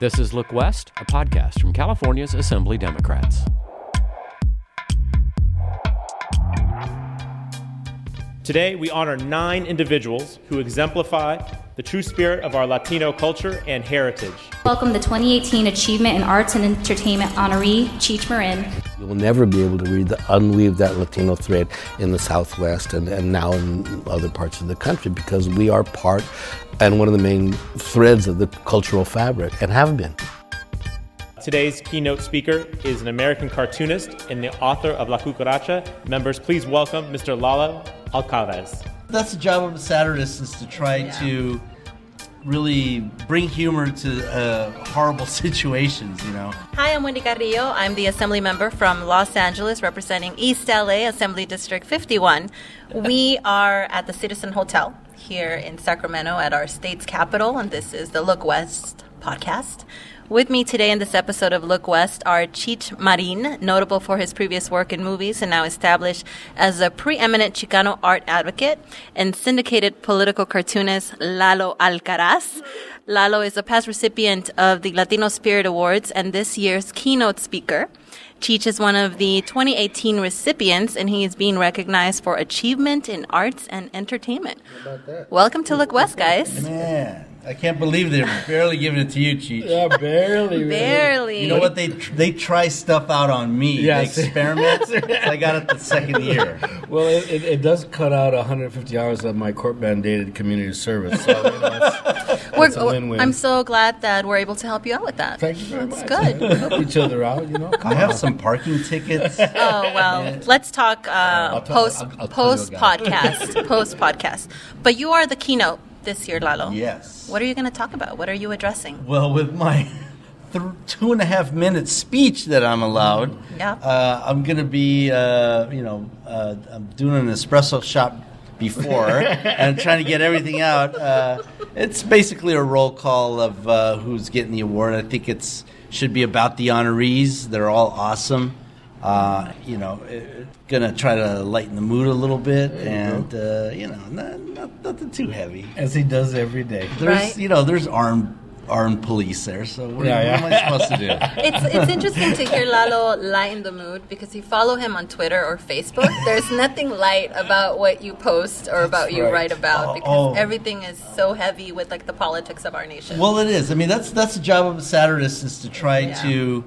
This is Look West, a podcast from California's Assembly Democrats. Today, we honor nine individuals who exemplify the true spirit of our Latino culture and heritage. Welcome the 2018 Achievement in Arts and Entertainment honoree, Cheech Marin. You will never be able to read the, unweave that Latino thread in the Southwest and, and now in other parts of the country because we are part and one of the main threads of the cultural fabric and have been. Today's keynote speaker is an American cartoonist and the author of La Cucaracha. Members, please welcome Mr. Lalo Alcaraz. That's the job of a satirist is to try yeah. to really bring humor to uh, horrible situations, you know. Hi, I'm Wendy Carrillo. I'm the assembly member from Los Angeles representing East LA Assembly District 51. we are at the Citizen Hotel here in Sacramento at our state's capital, and this is the Look West podcast. With me today in this episode of Look West are Cheech Marin, notable for his previous work in movies and now established as a preeminent Chicano art advocate, and syndicated political cartoonist Lalo Alcaraz. Lalo is a past recipient of the Latino Spirit Awards and this year's keynote speaker. Cheech is one of the 2018 recipients, and he is being recognized for achievement in arts and entertainment. Welcome to Look West, guys. Man. I can't believe they're barely giving it to you, Cheech. Yeah, barely. Really. Barely. You know what? They they try stuff out on me. Yes. They experiment. I got it the second year. Well, it, it, it, does cut out 150 hours of my court mandated community service. So, you know, it's, a win-win. I'm so glad that we're able to help you out with that. Thank you very That's much. good. help each other out, you know. Come I on. have some parking tickets. Oh well, yeah. let's talk uh, post I'll, I'll post podcast. post podcast. But you are the keynote this year, Lalo. Yes. What are you going to talk about? What are you addressing? Well, with my th- two and a half minute speech that I'm allowed, yeah. Uh, I'm going to be, uh, you know, uh, I'm doing an espresso shot before and trying to get everything out. Uh, it's basically a roll call of uh, who's getting the award. I think it's should be about the honorees. They're all awesome. Uh, you know, gonna try to lighten the mood a little bit, and you, uh, you know, not, not, nothing too heavy. As he does every day. There's, right? you know, there's armed armed police there. So what, yeah, yeah. what am I supposed to do? It's it's interesting to hear Lalo lighten the mood because you follow him on Twitter or Facebook. There's nothing light about what you post or about you write about oh, because oh. everything is so heavy with like the politics of our nation. Well, it is. I mean, that's that's the job of a satirist is to try yeah. to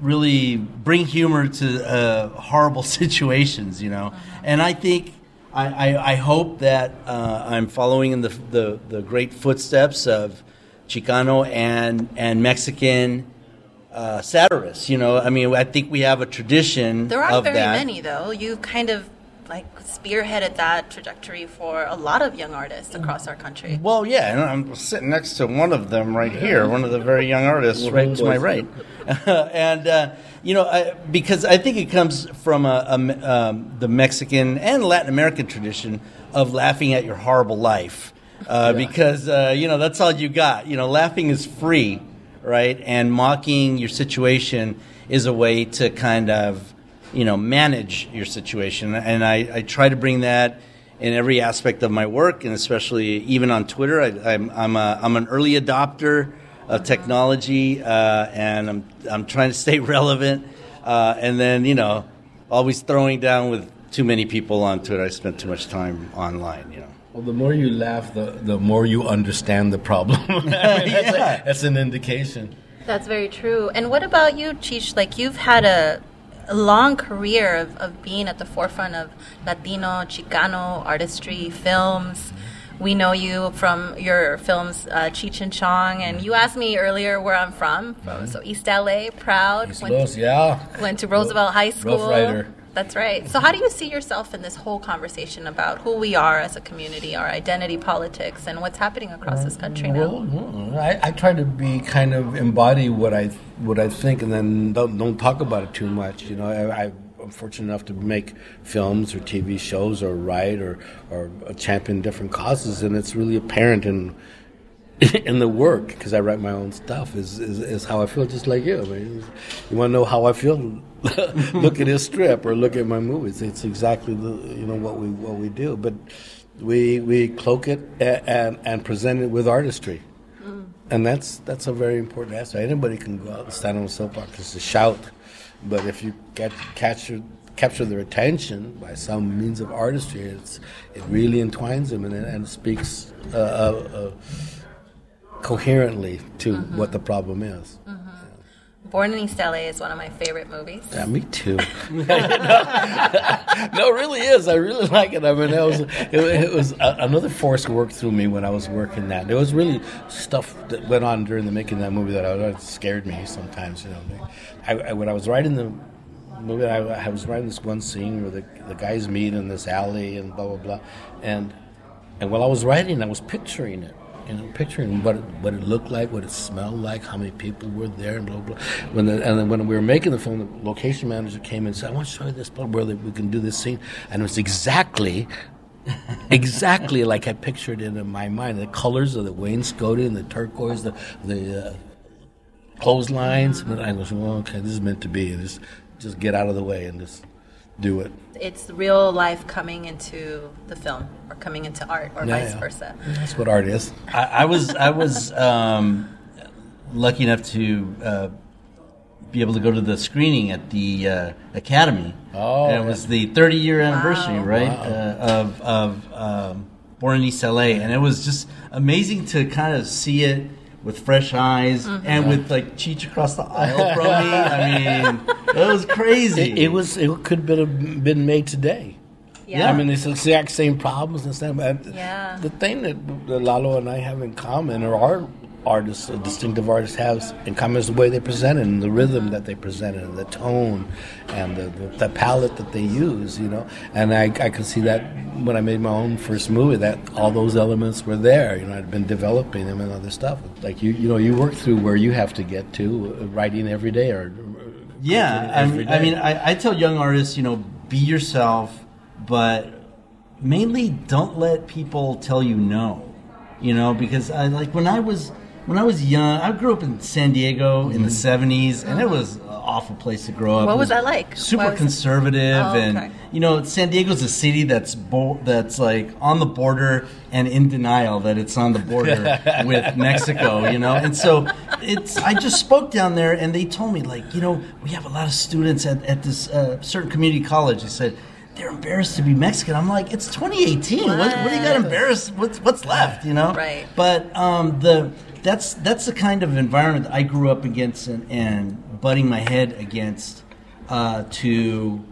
really bring humor to uh, horrible situations, you know. Uh-huh. And I think, I, I, I hope that uh, I'm following in the, the, the, great footsteps of Chicano and, and Mexican uh, satirists. You know, I mean, I think we have a tradition. There aren't very that. many, though. You've kind of like spearheaded that trajectory for a lot of young artists across our country. Well, yeah, and I'm sitting next to one of them right here, one of the very young artists right to my right. and uh, you know, I, because I think it comes from a, a, um, the Mexican and Latin American tradition of laughing at your horrible life, uh, yeah. because uh, you know that's all you got. You know, laughing is free, right? And mocking your situation is a way to kind of you know manage your situation and I, I try to bring that in every aspect of my work and especially even on twitter I, am I'm, a, I'm an early adopter of technology uh, and I'm, I'm trying to stay relevant uh, and then you know always throwing down with too many people on twitter i spent too much time online you know well, the more you laugh, the, the more you understand the problem. I mean, that's, yeah. a, that's an indication. That's very true. And what about you, Cheech? Like, you've had a a long career of, of being at the forefront of Latino, Chicano artistry, films. We know you from your films, uh, Cheech and Chong, and you asked me earlier where I'm from. So East LA, proud. East went, Los, yeah. Went to Roosevelt High School. That's right. So, how do you see yourself in this whole conversation about who we are as a community, our identity politics, and what's happening across this country now? Well, I, I try to be kind of embody what I what I think, and then don't don't talk about it too much. You know, I, I'm fortunate enough to make films or TV shows or write or or champion different causes, and it's really apparent in in the work because I write my own stuff is, is, is how I feel, just like you. I mean, you want to know how I feel? look at this strip or look at my movies. It's exactly the you know what we what we do, but we we cloak it and and present it with artistry. And that's that's a very important aspect. Anybody can go out and stand on a soapbox to shout, but if you get capture capture their attention by some means of artistry, it's it really entwines them and, and speaks uh, uh, uh, coherently to what the problem is. Born in East LA is one of my favorite movies. Yeah, me too. no, it really is. I really like it. I mean, it was it, it was a, another force worked through me when I was working that. There was really stuff that went on during the making of that movie that, I, that scared me sometimes. You know, I, I, when I was writing the movie, I, I was writing this one scene where the the guys meet in this alley and blah blah blah, and and while I was writing, I was picturing it. You know, picturing what it, what it looked like, what it smelled like, how many people were there, and blah blah. When the, and then when we were making the film, the location manager came and said, "I want to show you this part where we can do this scene," and it was exactly, exactly like I pictured it in my mind. The colors of the wainscoting, and the turquoise, the the uh, clotheslines, and I was, well, okay, this is meant to be. Just just get out of the way and just do it. It's real life coming into the film or coming into art or Yeah, vice yeah. versa. That's what art is. I, I was I was um, lucky enough to uh, be able to go to the screening at the uh, Academy. Oh, and it was the 30 year anniversary, Wow. right, Wow. uh, of of um, Born in East LA, and it was just amazing to kind of see it with fresh eyes mm-hmm. and with like Cheech across the aisle from me. I mean, it was crazy. It, it was. It could have been made today. Yeah. I mean, it's the exact same problems and stuff. But Yeah. The thing that, that Lalo and I have in common, are our artists, uh, distinctive artists, have in common is the way they present it, and the rhythm that they present it, and the tone, and the, the, the palette that they use. You know, and I, I could see that when I made my own first movie, that all those elements were there. You know, I'd been developing them and other stuff. Like you, you know, you work through where you have to get to, uh, writing every day, or Yeah, I mean, I mean, I, I tell young artists, you know, be yourself, but mainly don't let people tell you no. You know, because I like when I was when I was young, I grew up in San Diego in the '70s, and it was an awful place to grow up. What It was that like? Super was conservative, Oh, okay. and you know, San Diego's a city that's bo- that's like on the border and in denial that it's on the border with Mexico. You know, and so it's. I just spoke down there, and they told me like, you know, we have a lot of students at at this uh, certain community college. They said. They're embarrassed to be Mexican. I'm like, it's 2018. What, what do you got embarrassed? What's what's left? You know, Right. But um, the that's that's the kind of environment that I grew up against and, and butting my head against uh, to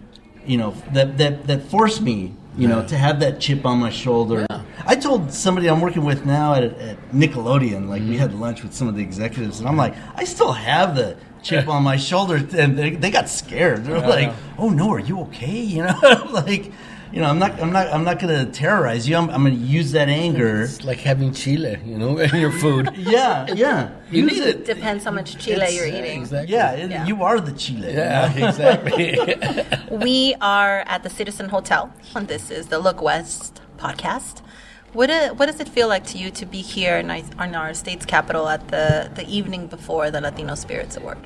you know that that that forced me you know to have that chip on my shoulder. I told somebody I'm working with now at, at Nickelodeon, like we had lunch with some of the executives, and I'm like, I still have the chip on my shoulder, and they, they got scared. They're like, "Oh no, are you okay?" You know, like. You know, I'm not. I'm not. I'm not going to terrorize you. I'm, I'm going to use that anger. It's like having chile, you know, in your food. Yeah, yeah. You Use need it. Depends how much chile It's- you're yeah, eating. Exactly. Yeah, it, Yeah. you are the chile. Yeah, exactly. We are at the Citizen Hotel, and this is the Look West podcast. What, uh, what does it feel like to you to be here in, our- in our state's capital at the, the evening before the Latino Spirits Award?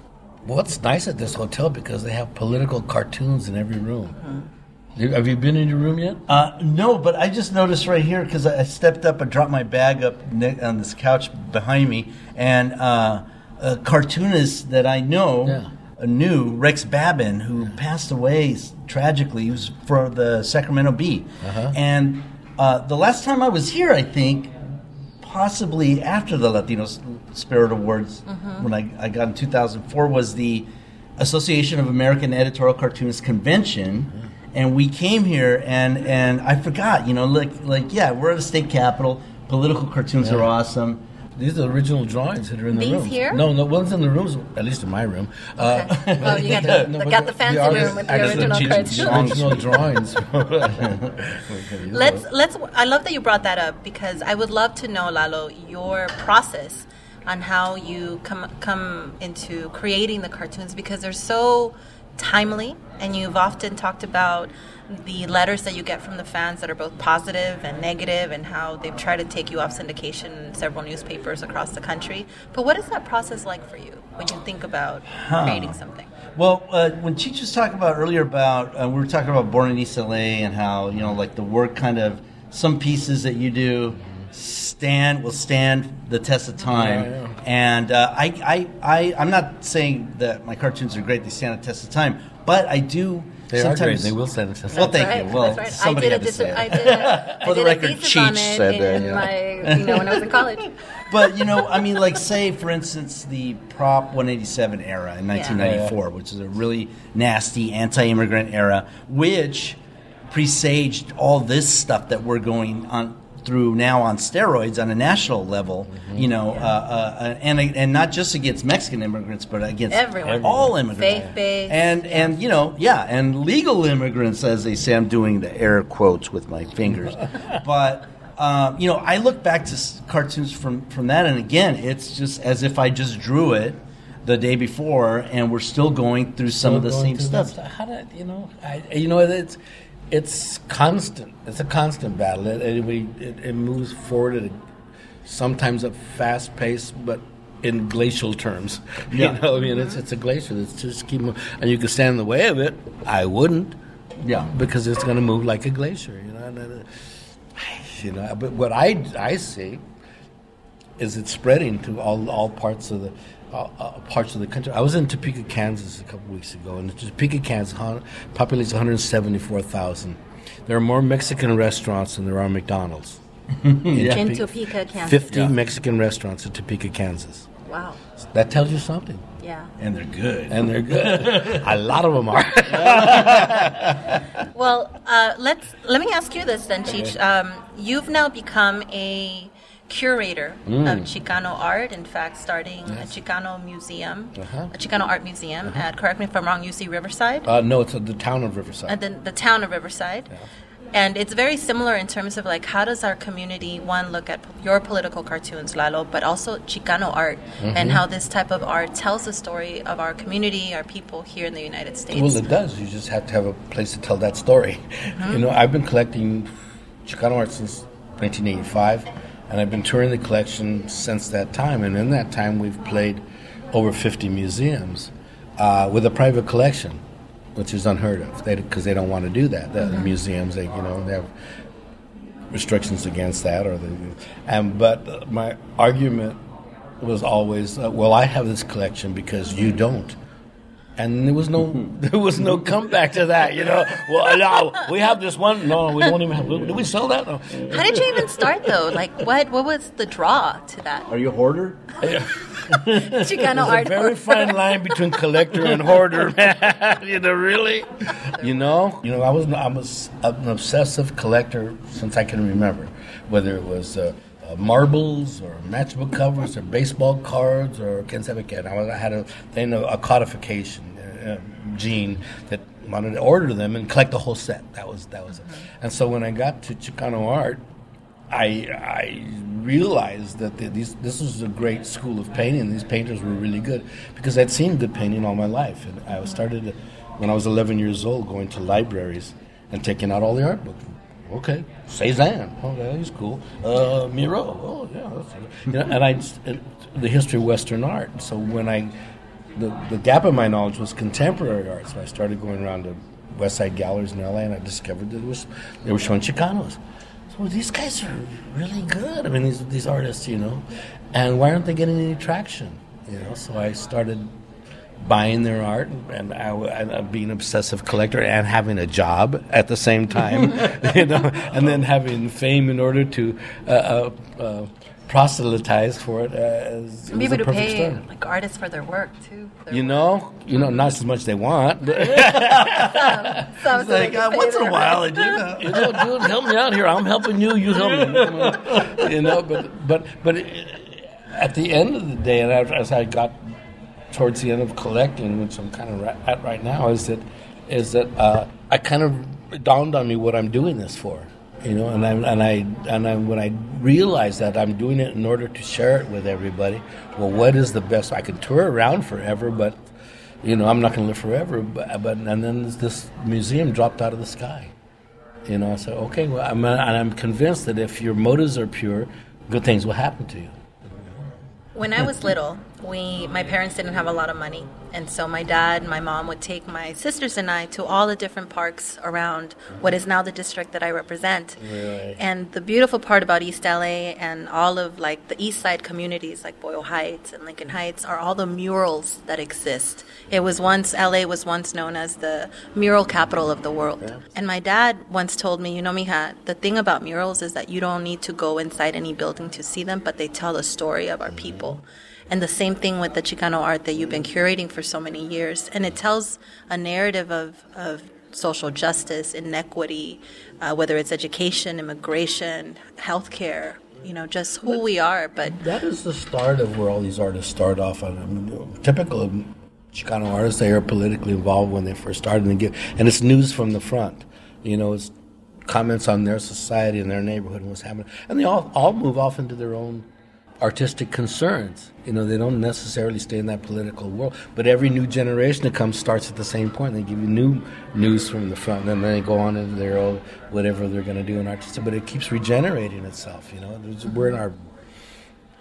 well, it's nice at this hotel because they have political cartoons in every room. You- Have you been in your room yet? Uh, no, but I just noticed right here because I I stepped up, and dropped my bag up on this couch behind me, and uh, a cartoonist that I know Yeah. uh, knew, Rex Babin, who passed away tragically. He was for the Sacramento Bee. Uh-huh. And uh, the last time I was here, I think, possibly after the Latino Spirit Awards, when I, I got in 2004, was the Association of American Editorial Cartoonists Convention. And we came here, and, and I forgot, you know, like, like yeah, we're at a state capitol. Political cartoons are awesome. These are original drawings that are in the These room. here? No, no, one's in the rooms, at least in my room. Uh, Oh, you got the, no, the, but got the fancy artist- room with the original the cartoons. original drawings. Let's let's. I love that you brought that up because I would love to know, Lalo, your process on how you come come into creating the cartoons because they're so timely, and you've often talked about the letters that you get from the fans that are both positive and negative, and how they've tried to take you off syndication in several newspapers across the country. But what is that process like for you when you think about creating something? Well, uh, when Cheech was talking about earlier about uh, we were talking about Born in East LA and how you know like the work kind of some pieces that you do stand will stand the test of time. Yeah, yeah. And uh, I, I, I, I'm not saying that my cartoons are great; they stand the test of time. But I do. They are sometimes, great. They will stand the test. Well, thank Right, you. Well, right. somebody I did had a to say dis- it. I did a, For I the did record, thesis Cheech said in that, yeah. my, you know, when I was in college. but you know, I mean, like say for instance the Prop 187 era in 1994, which is a really nasty anti-immigrant era, which presaged all this stuff that we're going on through now on steroids on a national level. You know, uh, uh, and and not just against Mexican immigrants, but against Everyone. all immigrants, Faith-based. and and you know, yeah, and legal immigrants, as they say. I'm doing the air quotes with my fingers, but. Um, you know, I look back to s- cartoons from, from that, and again, it's just as if I just drew it the day before, and we're still going through some of the same through that stuff. How did you know? I, you know, it's it's constant. It's a constant battle. It, it, we, it, it moves forward at a, sometimes a fast pace, but in glacial terms. Yeah. You know, I mean, it's it's a glacier. It's just keep moving, and you can stand in the way of it. I wouldn't. Yeah. because it's going to move like a glacier. You know, and, uh, you know. But what I I see is it spreading to all all parts of the uh, uh, parts of the country. I was in Topeka, Kansas, a couple weeks ago, and Topeka, Kansas, hun- populates 174,000. There are more Mexican restaurants than there are McDonald's. In Topeka, Kansas. 50 Mexican restaurants in Topeka, Kansas. Wow. That tells you something. Yeah. And they're good. And they're good. a lot of them are. Well, uh, let's let me ask you this then, Cheech. Um, you've now become a curator of Chicano art. In fact, starting Mm. Yes. a Chicano museum, Uh-huh. a Chicano art museum at correct me if I'm wrong, UC Riverside, uh, no, it's uh, the town of Riverside. and then the town of Riverside. And it's very similar in terms of like how does our community one look at your political cartoons, Lalo, but also Chicano art Mm-hmm. and how this type of art tells the story of our community, our people here in the United States. Well, it does. You just have to have a place to tell that story. You know, I've been collecting Chicano art since 1985, and I've been touring the collection since that time. And in that time, we've played over 50 museums uh, with a private collection, which is unheard of. Because they, don't want to do that. The museums, they you know, they have restrictions against that, or the and but my argument was always, uh, well, I have this collection because you don't. And there was no, there was no comeback to that, you know. Well, no, we have this one. No, we don't even have. Do we sell that? No. How did you even start though? Like, what what was the draw to that Are you a hoarder? Chicano There's art? a very fine line between collector and hoarder, man. you know, really. You know, you know, I was I was an obsessive collector since I can remember, whether it was. Uh, marbles or matchbook covers or baseball cards or sabe qué. I, had a thing, a codification uh, gene that wanted to order them and collect the whole set. That was that was it. And so when I got to Chicano art, I, I realized that the, these, this was a great school of painting. These painters were really good because I'd seen good painting all my life. And I started when I was 11 years old going to libraries and taking out all the art books. Okay, Cezanne. Oh, yeah, he's cool. Uh, Miro. Oh, yeah. You know, and I the history of Western art. So when I the, the gap in my knowledge was contemporary art. So I started going around to West Side galleries in LA, and I discovered that was they were showing Chicanos. So these guys are really good. I mean, these these artists, you know, and why aren't they getting any traction? You know, so I started buying their art and, I, w- and uh, being an obsessive collector and having a job at the same time, you know, and then having fame in order to uh, uh, uh, proselytize for it. Uh, as, it Be able to pay start. like artists for their work too. Their You work. know, you know, not as much they want. But, Some, so they Like, uh, once in a while, I do you know, dude, help me out here. I'm helping you. You help me. You know, but but but at the end of the day, and as- as I got towards the end of collecting, which I'm kind of at right now, is that is that uh, I kind of dawned on me what I'm doing this for. You know, and I and I and I when I realized that I'm doing it in order to share it with everybody. Well, what is the best? I could tour around forever, but you know, I'm not going to live forever. But, but and then this, this museum dropped out of the sky. You know, I said, okay, well, I'm, and I'm convinced that if your motives are pure, good things will happen to you. When I was little, we my parents didn't have a lot of money, and so my dad and my mom would take my sisters and I to all the different parks around what is now the district that I represent. Really? And the beautiful part about East LA and all of like the East Side communities like Boyle Heights and Lincoln Heights are all the murals that exist. It was once LA was once known as the mural capital of the world. yeah. And my dad once told me, you know, mija, the thing about murals is that you don't need to go inside any building to see them, but they tell the story of our mm-hmm. people. And the same thing with the Chicano art that you've been curating for so many years. And it tells a narrative of, of social justice, inequity, uh, whether it's education, immigration, healthcare, you know, just who we are. But That is the start of where all these artists start off. on. I mean, typical Chicano artists, they are politically involved when they first started, and, give, and it's news from the front. You know, it's comments on their society and their neighborhood and what's happening, and they all all move off into their own artistic concerns. You know, they don't necessarily stay in that political world. But every new generation that comes starts at the same point. They give you new news from the front, and then they go on into their own whatever they're going to do in artistic. But it keeps regenerating itself. You know, we're in our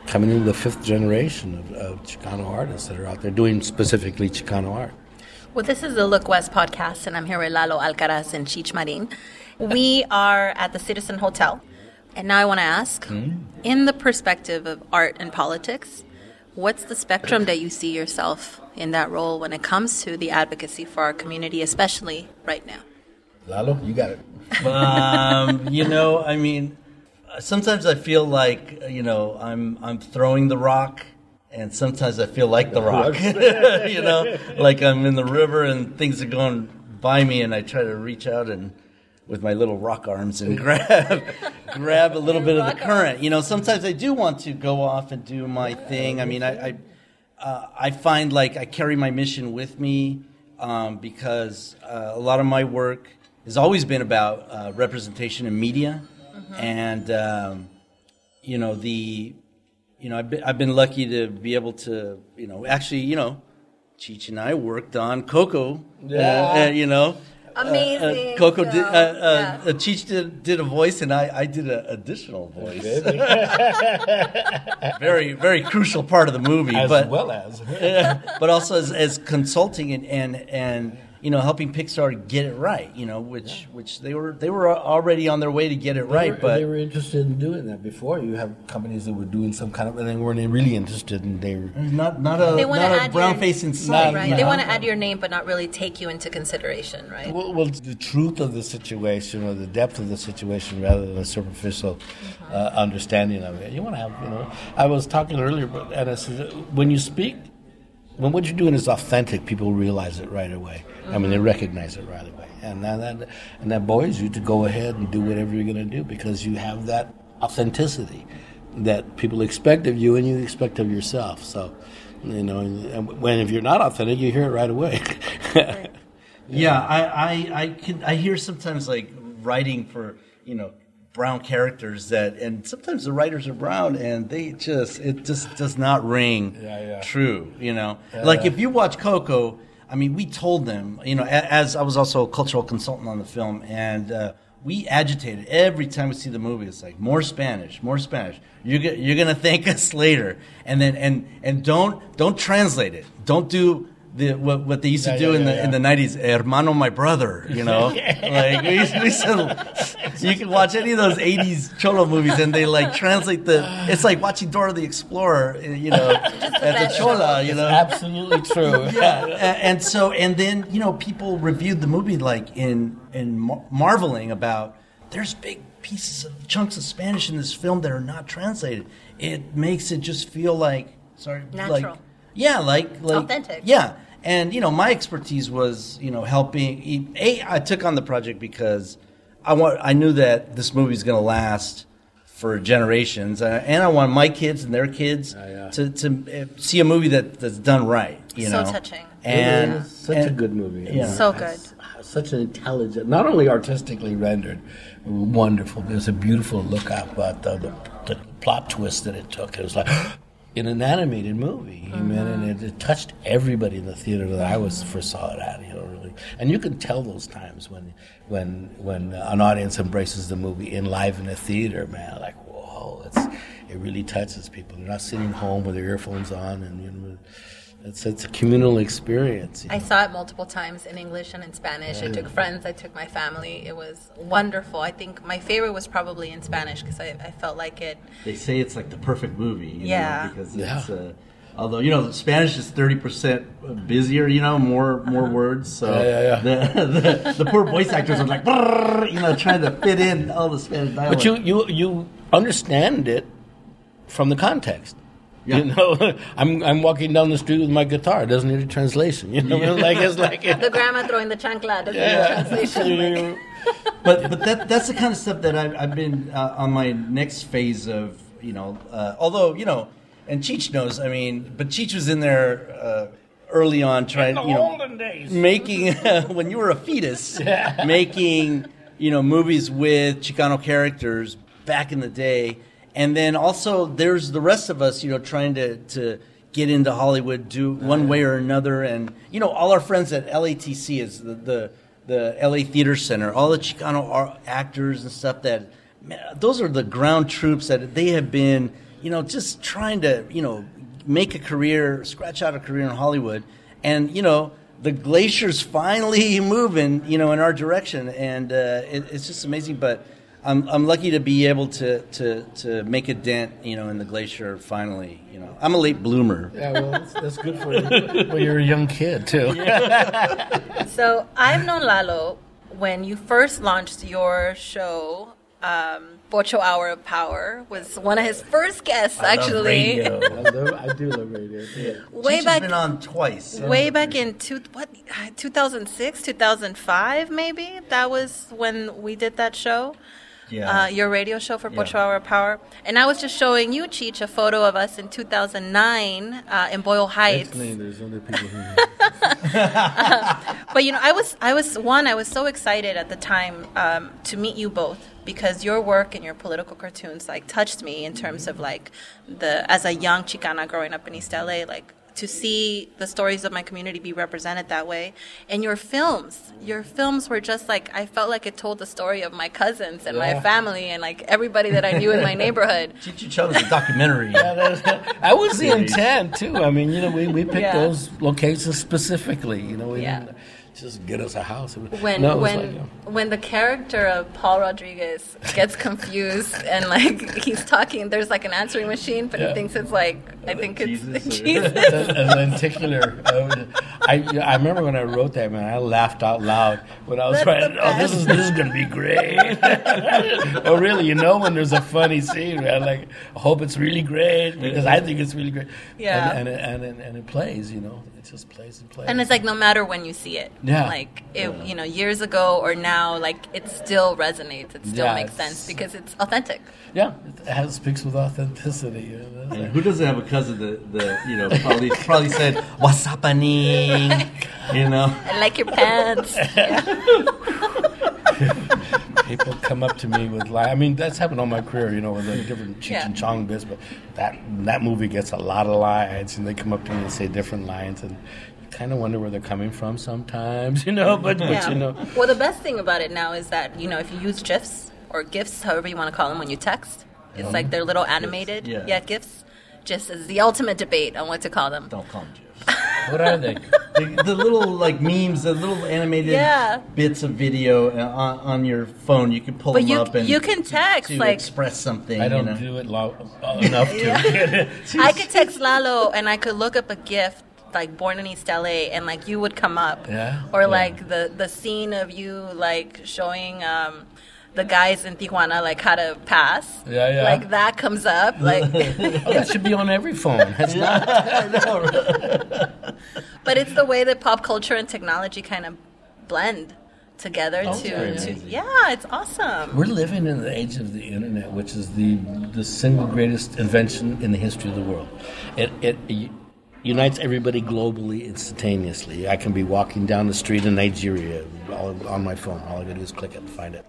coming into the fifth generation of, of Chicano artists that are out there doing specifically Chicano art. Well, this is the Look West podcast, and I'm here with Lalo Alcaraz and Cheech Marin. We are at the Citizen Hotel, and now I want to ask, in the perspective of art and politics, what's the spectrum that you see yourself in that role when it comes to the advocacy for our community, especially right now? Lalo, you got it. um, you know, I mean, sometimes I feel like you know I'm I'm throwing the rock, and sometimes I feel like the rock. you know, like I'm in the river and things are going by me, and I try to reach out and with my little rock arms and grab grab a little bit of the current. You know, sometimes I do want to go off and do my thing. I mean, I. I uh, I find like I carry my mission with me um, because uh, a lot of my work has always been about uh, representation in media, and um, you know the you know I've been, I've been lucky to be able to you know actually you know Cheech and I worked on Coco, Yeah. uh, you know. Amazing Uh, Coco did. Uh, film, uh, yeah. uh, Cheech did, did a voice, and I, I did an additional voice. very, very crucial part of the movie. As but well as. but also as, as consulting and, and and you know helping Pixar get it right. You know, which which they were they were already on their way to get it They right, were- but they were interested in doing that before. You have companies that were doing some kind of, and they weren't really interested, and they were. not not a They want to not a add brown your, face inside. right? you They want to add your name, but not really take you into consideration, right? Well, well, the truth of the situation or the depth of the situation rather than a superficial uh, understanding of it. You want to have, you know. I was talking earlier, but and I said, when you speak, when what you're doing is authentic, people realize it right away. I mean, they recognize it right away, and that, and that buoys you to go ahead and do whatever you're going to do because you have that authenticity that people expect of you and you expect of yourself. So. You know, and when if you're not authentic, you hear it right away. Yeah, I, I, I can I hear sometimes like writing for you know brown characters that and sometimes the writers are brown and they just it just does not ring Yeah, yeah. true you know? Like if you watch Coco I mean we told them you know as I was also a cultural consultant on the film and uh, we agitated. Every time we see the movie it's like more Spanish more Spanish. You're go- you're gonna thank us later. And then and and don't don't translate it. Don't do the, what, what they used to Yeah, do yeah, in the yeah, in the nineties, hermano, my brother. You know, like we used, we used to, you can watch any of those eighties cholo movies, and they like translate the. It's like watching Dora the Explorer. You know, as a chola. You know, Absolutely true. yeah. And so, and then you know, people reviewed the movie like in in mar- marveling about. There's big pieces of chunks of Spanish in this film that are not translated. It makes it just feel like sorry, like Natural. Yeah, like like Authentic. Yeah, and you know, my expertise was you know helping. A, I took on the project because I want. I knew that this movie is going to last for generations, uh, and I want my kids and their kids yeah. to to uh, see a movie that that's done right. You So know, touching. and It is such a good movie. Yeah. So good. Such an intelligent, not only artistically rendered, wonderful. There's a beautiful look up at the, the, the plot twist that it took. It was like in an animated movie, you mean, and uh-huh. it, it touched everybody in the theater that I was first saw it at. You know, really, and you can tell those times when when when an audience embraces the movie in live in a theater, man. Like whoa, it's it really touches people. They're not sitting home with their earphones on, and you know, it's it's a communal experience. you I saw it multiple times in English and in Spanish. I took friends, I took my family. It was wonderful. I think my favorite was probably in Spanish because I, I felt like it. They say it's like the perfect movie. You Yeah. Know, because Yeah. it's. Uh, Although you know, Spanish is thirty percent busier. You know, more more Uh-huh. words. So Yeah, yeah, The, the the poor voice actors are like, you know, trying to fit in all the Spanish dialect. But you, you you understand it from the context. Yeah. You know, I'm I'm walking down the street with my guitar. It doesn't need a translation. You know, like it's like The grandma throwing the chancla doesn't yeah. need translation. but but that that's the kind of stuff that I've, I've been uh, on my next phase of you know uh, although you know and Cheech knows I mean but Cheech was in there uh, early on trying you know making when you were a fetus making you know movies with Chicano characters back in the day and then also there's the rest of us you know trying to to get into Hollywood do one way or another and you know all our friends at LATC is the, the the LA Theater Center, all the Chicano actors and stuff that, man, those are the ground troops that they have been, you know, just trying to, you know, make a career, scratch out a career in Hollywood. And, you know, the glacier's finally moving, you know, in our direction. And uh, it, it's just amazing. But I'm, I'm lucky to be able to, to, to make a dent, you know, in the glacier finally. You know, I'm a late bloomer. Yeah, well, that's, that's good for you. Well, you're a young kid too. So I've known Lalo when you first launched your show. Um, Pocho Hour of Power was one of his first guests, actually. I, love, I do love radio. Yeah. Way Cheech back, been on twice. way back in two, what, 2006, 2005, maybe. That was when we did that show. Yeah. uh, your radio show for Yeah. Hour Power. And I was just showing you, Cheech, a photo of us in 2009 uh, in Boyle Heights. Explain, there's other people who. But you know, I was, I was one. I was so excited at the time um, to meet you both because your work and your political cartoons like touched me in terms of like the as a young Chicana growing up in East LA, like to see the stories of my community be represented that way. And your films, your films were just like I felt like it told the story of my cousins and my family and like everybody that I knew in my neighborhood. Cheech Chong is a documentary. that was the intent too. I mean, you know, we, we picked Yeah. those locations specifically. You know, we Yeah. didn't just get us a house. when No, when like, you know, when the character of Paul Rodriguez gets confused and like he's talking, there's like an answering machine, but he thinks it's like I think it's Jesus or- Jesus. a, a lenticular. I I remember when I wrote that man, I laughed out loud when I was That's writing. Oh, this is this is gonna be great. oh, really? You know when there's a funny scene, man, like I hope it's really great because I think it's really great. Yeah. and and it, and, and it plays. You know, it just plays and plays. And it's like no matter when you see it, Yeah. like it, you know, years ago or now, like it still resonates. It still Yeah, makes sense because it's authentic. yeah, it has speaks with authenticity. You know, that's And who doesn't have a cousin that, that you know probably probably said "What's happening?" You know, I like your pants. People come up to me with like I mean that's happened all my career, you know, with the different Cheech Yeah. and Chong bits, but that that movie gets a lot of lines and they come up to me and say different lines and you kind of wonder where they're coming from sometimes, you know, but, but you know Well, the best thing about it now is that you know if you use GIFs or GIFs, however you want to call them, when you text, it's like they're little animated. Yeah. yeah, GIFs. Just is the ultimate debate on what to call them. don't call them GIFs. what are they? the, the little like memes, the little animated Yeah. bits of video uh, on, on your phone. You can pull But them you- up and you can text, to, like- express something. I don't you know? do it lo- uh, enough to. I could text Lalo and I could look up a GIF like born in East LA and like you would come up. Yeah? Or Yeah. like the the scene of you like showing um the guys in Tijuana like how to pass. Yeah, yeah. Like that comes up. Like Oh, that should be on every phone. It's not. but it's the way that pop culture and technology kind of blend together Oh, to, to yeah, it's awesome. We're living in the age of the internet, which is the the single greatest invention in the history of the world. It it u- unites everybody globally instantaneously. I can be walking down the street in Nigeria all, on my phone. All I got to do is click it and find it.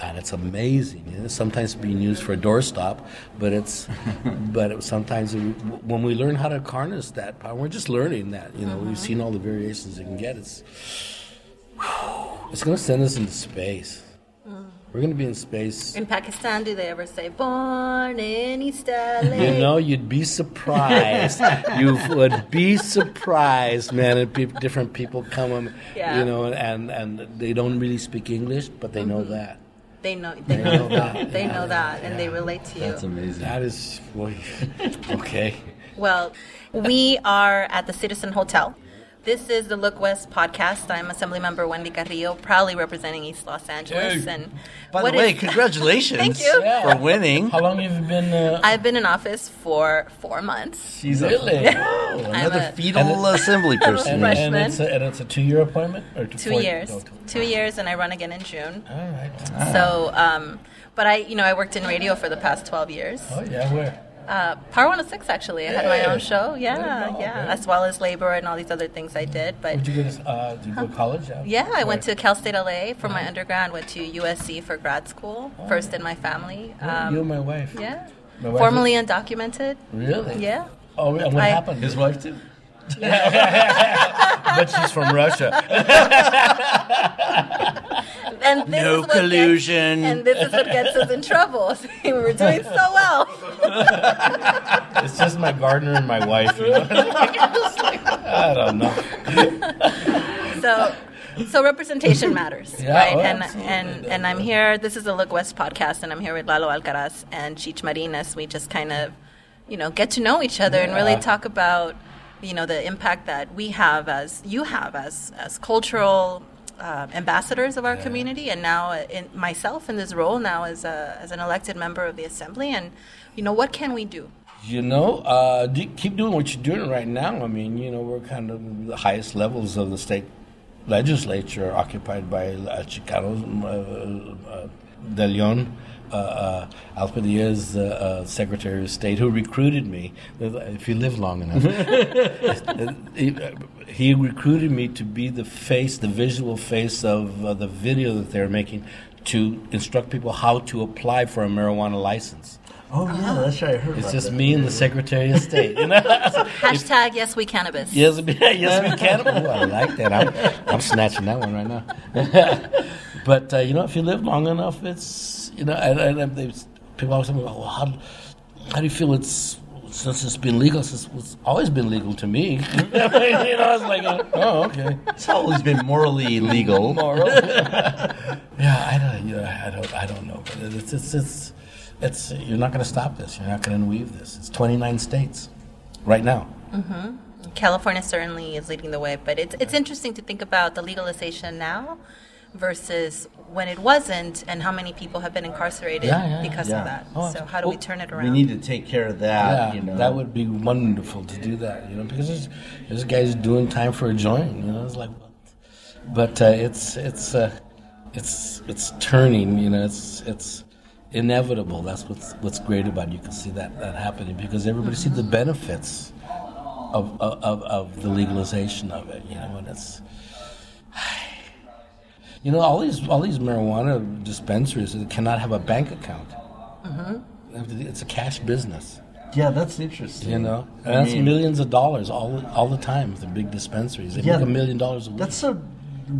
And it's amazing. You know, sometimes being used for a doorstop, but it's, but it, sometimes when we learn how to harness that power, we're just learning that. You know, we've uh-huh. seen all the variations it can get. It's, it's going to send us into space. We're going to be in space. In Pakistan, do they ever say "born in East LA"? You know, you'd be surprised. you would be surprised, man. And peop different people come, Yeah. you know, and and they don't really speak English, but they know mm-hmm. that. They know. They They know. know that. They Yeah. know that, and they relate to you. That's amazing. That is, boy, okay. Well, we are at the Citizen Hotel. This is the Look West podcast. I'm Assemblymember Wendy Carrillo, proudly representing East Los Angeles. Hey. And By what the way, is- congratulations Thank you. for winning. How long have you been? Uh, I've been in office for four months. She's a- Really? Oh, another a- fetal assembly person. and, and it's a, and it's a two-year appointment or Two four- years. oh, Two years, and I run again in June. All right. So, um, but I, you know, I worked in radio for the past 12 years. Oh yeah, where? Uh, Power 106, actually. I had my own show. Yeah, go, yeah. man. As well as labor and all these other things I did. But Did you go to? Uh, did you go to college? Yeah. Yeah, I went to Cal State LA for my undergrad. Went to USC for grad school. First in my family. Um, you and my wife. yeah, My wife formerly undocumented. Really? Yeah, Oh, and what I- happened? His wife too. but she's from Russia. and this No is what gets- collusion. and this is what gets us in trouble. we were doing so well. it's just my gardener and my wife. You know? I don't know. so so representation matters Yeah, right oh, and and and i'm here this is the look west podcast and i'm here with lalo alcaraz and Cheech marinas we just kind of you know get to know each other and really talk about you know the impact that we have as you have as as cultural uh, ambassadors of our community and now in myself in this role now as a as an elected member of the assembly. And you know what can we do? You know, uh, do, keep doing what you're doing right now. I mean, you know, we're kind of the highest levels of the state legislature occupied by uh, Chicanos, uh, uh, De Leon, uh, uh, uh, uh, Secretary of State, who recruited me. If you live long enough, he, he recruited me to be the face, the visual face of uh, the video that they're making to instruct people how to apply for a marijuana license. Oh yeah, that's right. I heard It's about just that. me and the Secretary of State. You know? hashtag yes we cannabis yes, we- yes, we can. Ooh, I like that. I'm, I'm snatching that one right now. but uh, you know, if you live long enough, it's you know, and, and, and they, people always say, "Well, how, how do you feel it's since it's been legal? Since it's always been legal to me." you know, it's like, uh, oh, okay. It's always been morally legal. Moral. yeah, I don't, you know, I don't, I don't know. But it's, it's, it's, it's. You're not going to stop this. You're not going to unweave this. It's 29 states right now. California certainly is leading the way, but it's it's interesting to think about the legalization now versus when it wasn't, and how many people have been incarcerated Yeah, yeah, because yeah. of that. Oh, so how do we turn it around? We need to take care of that. yeah, you know, that would be wonderful to do that. You know, because there's, there's guys doing time for a joint. You know, it's like, what? but uh, it's it's uh, it's it's turning. You know, it's it's inevitable. That's what's what's great about it. You can see that that happening because everybody sees the benefits of, of of the legalization of it. You know, and it's. You know, all these all these marijuana dispensaries cannot have a bank account. Mm-hmm. It's a cash business. yeah, that's interesting. You know, and I that's mean, millions of dollars all all the time. The big dispensaries, they Yeah, make a million dollars a week. That's so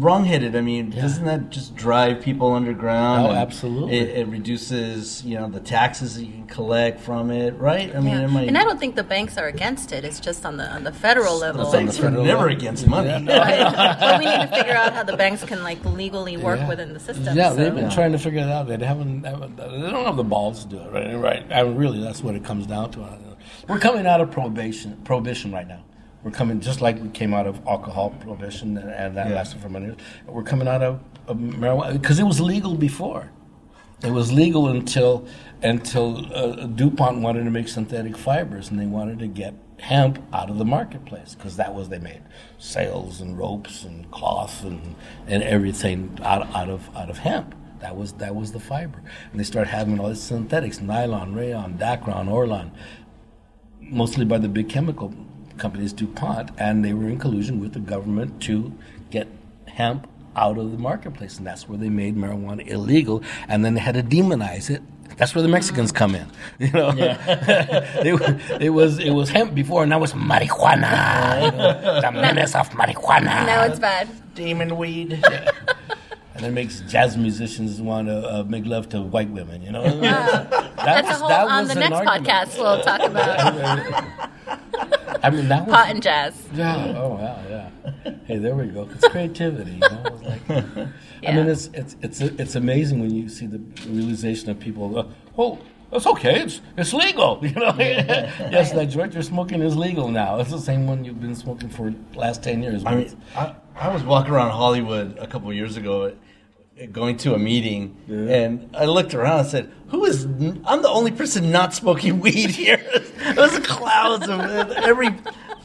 wrong-headed. I mean, doesn't that just drive people underground? Oh, absolutely. It, it reduces, you know, the taxes that you can collect from it, right? I mean, Yeah. am I, and I don't think the banks are against it. It's just on the on the federal level. the banks are federal never level. against money. Right. but we need to figure out how the banks can like legally work Yeah. within the system. yeah, so- they've been trying to figure it out. They haven't, haven't. They don't have the balls to do it. Right, right. I mean, really, that's what it comes down to. We're coming out of prohibition, prohibition right now. We're coming just like we came out of alcohol prohibition, and, that Yeah. lasted for many years. We're coming out of, of marijuana because it was legal before. It was legal until until uh, DuPont wanted to make synthetic fibers, and they wanted to get hemp out of the marketplace because that was they made sails and ropes and cloth and and everything out, out of out of hemp. That was that was the fiber, and they started having all these synthetics: nylon, rayon, Dacron, Orlon, mostly by the big chemical companies, DuPont, and they were in collusion with the government to get hemp out of the marketplace, and that's where they made marijuana illegal, and then they had to demonize it. That's where the Mexicans come in, you know. it, it was it was hemp before, and now it's marijuana. You know, the menace of marijuana. Now it's bad. Demon weed. and it makes jazz musicians want to uh, make love to white women. You know, That's that a whole that on the next argument. podcast. We'll talk about I mean, that was pot and jazz. Yeah. Oh wow. Yeah. Hey, there we go. It's creativity. You know. It's like, I mean, it's it's it's it's amazing when you see the realization of people. Uh, oh, it's okay. It's it's legal. You know. yes, like George, your smoking is legal now. It's the same one you've been smoking for the last ten years. I mean, I, I was walking around Hollywood a couple of years ago, going to a meeting, and I looked around and said, "Who is? I'm the only person not smoking weed here." There's clouds of every.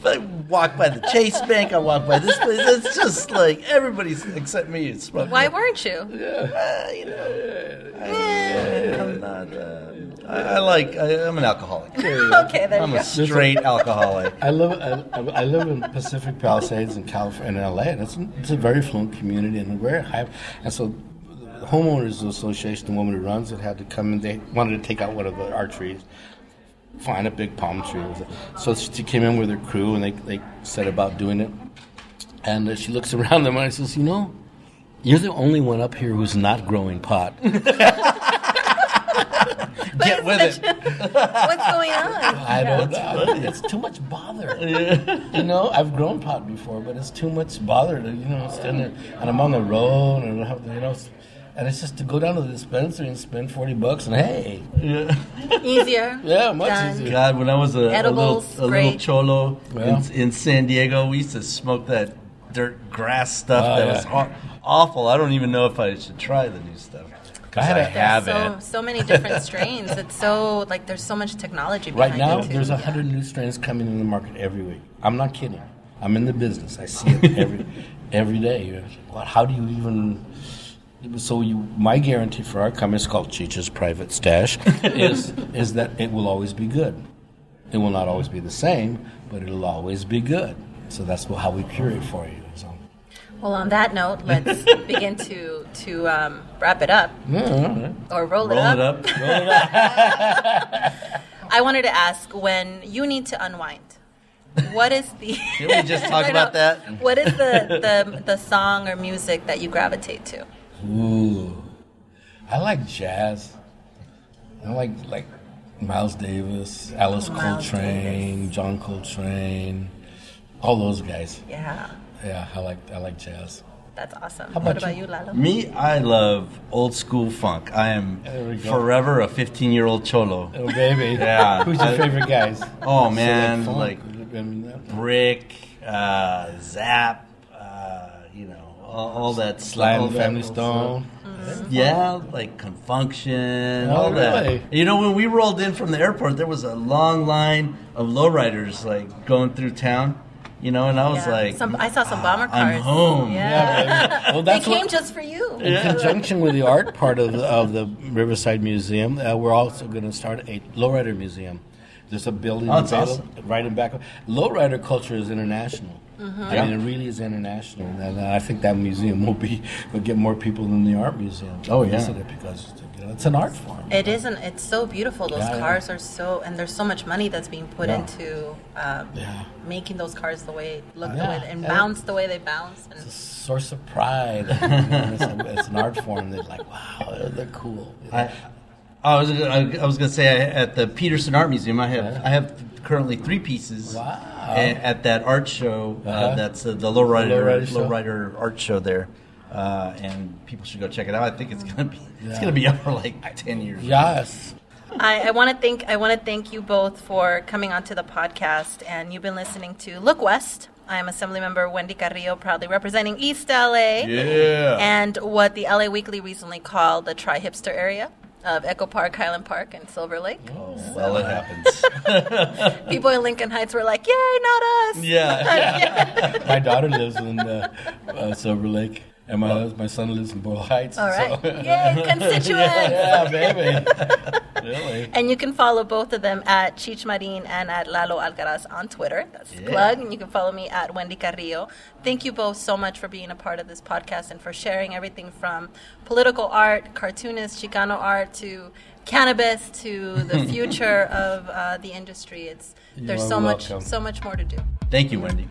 I walk by the Chase Bank. I walk by this place. It's just like everybody's except me is smoking. Why weren't you? Uh, you know, I, I'm not. Uh, I, I like. I, I'm an alcoholic. Okay, there I'm you a go. straight alcoholic. I live I, I live in Pacific Palisades in California, in LA, and it's, it's a very affluent community and very high. And so, the homeowners association, the woman who runs it, had to come and they wanted to take out one of the, our trees, find a big palm tree. So she came in with her crew and they they set about doing it. And uh, she looks around them and I says, "You know, you're the only one up here who's not growing pot." Get with it. What's going on? I don't know. It's too much bother. You know, I've grown pot before, but it's too much bother to, you know, stand there and I'm on the road and I have to, you know, and it's just to go down to the dispensary and spend 40 bucks and hey, Easier. yeah, much Done. easier. God, when I was a, a little, a little cholo Yeah. in, in San Diego, we used to smoke that dirt grass stuff Oh, that yeah. was aw- awful. I don't even know if I should try the new stuff. I had a- have so, it. so many different strains. It's so like there's so much technology Right now, there's a Yeah. hundred new strains coming in the market every week. I'm not kidding. I'm in the business. I see it every every day. What? How do you even? So you, my guarantee for our company is called Cheech's Private Stash is is that it will always be good. It will not always be the same, but it'll always be good. So that's how we curate for you. Well, on that note, let's begin to to um, wrap it up Yeah, right. or roll, Roll it it up. up. I wanted to ask when you need to unwind. What is the? Can we just talk about that? What is the, the the song or music that you gravitate to? Ooh, I like jazz. I like like Miles Davis, Alice Miles Coltrane, John Coltrane, all those guys. Yeah, Yeah, I like I like jazz. that's awesome. How what about about you? you, Lalo? Me, I love old school funk. I am There we go. forever a 15 year old cholo. Oh baby, Yeah. Who's your I- favorite guys? Oh man, funk. like I mean, that- Brick, uh, Zap, uh, you know, all, all that Sly all and Family stuff. Stone. Yeah, like Con Funk Shun, Oh, all really? that. You know, when we rolled in from the airport, there was a long line of lowriders like going through town. You know, and I was Yeah. like, some, I saw some bomber cars. I'm home. Yeah, Yeah, baby. Well, they came what, just for you. in conjunction with the art part of the, of the Riverside Museum, uh, we're also going to start a lowrider museum. There's a building Oh, that's in Beta- awesome. right in back. of- Lowrider culture is international. Mm-hmm. I mean, it really is international, and uh, I think that museum will be will get more people than the art museum. Oh, yeah. it because you know, it's an art form. It isn't. It's so beautiful. Those Yeah, yeah. cars are so, and there's so much money that's being put Yeah. into um, Yeah. making those cars the way look the Yeah. way and Yeah. bounce the way they bounce. And source of pride. It's, a, it's an art form. They're like, wow, they're, they're cool. I, I was I, I was gonna say I, at the Petersen Art Museum, I have Yeah. I have currently three pieces. Wow. a- At that art show, uh, Uh-huh. that's uh, the Lowrider Lowrider. Lowrider art show there, uh, and people should go check it out. I think it's gonna be it's gonna be up for like ten years. yes. I, I want to thank I want to thank you both for coming onto the podcast, and you've been listening to Look West. I am Assembly Member Wendy Carrillo, proudly representing East LA. Yeah. and what the LA Weekly recently called the tri hipster area of Echo Park, Highland Park, and Silver Lake. Oh, well, it happens. People in Lincoln Heights were like, "Yay, not us!" yeah. My daughter lives in uh, uh, Silver Lake, and my my son lives in Boyle Heights. All right, so- yay, constituents! yeah, baby. really? And you can follow both of them at Cheech Marin and at Lalo Alcaraz on Twitter. That's Yeah. plug. And you can follow me at Wendy Carrillo. Thank you both so much for being a part of this podcast and for sharing everything from political art, cartoonist, Chicano art, to cannabis, to the future of uh, the industry. It's You there's so much so much more to do. Thank you, Wendy.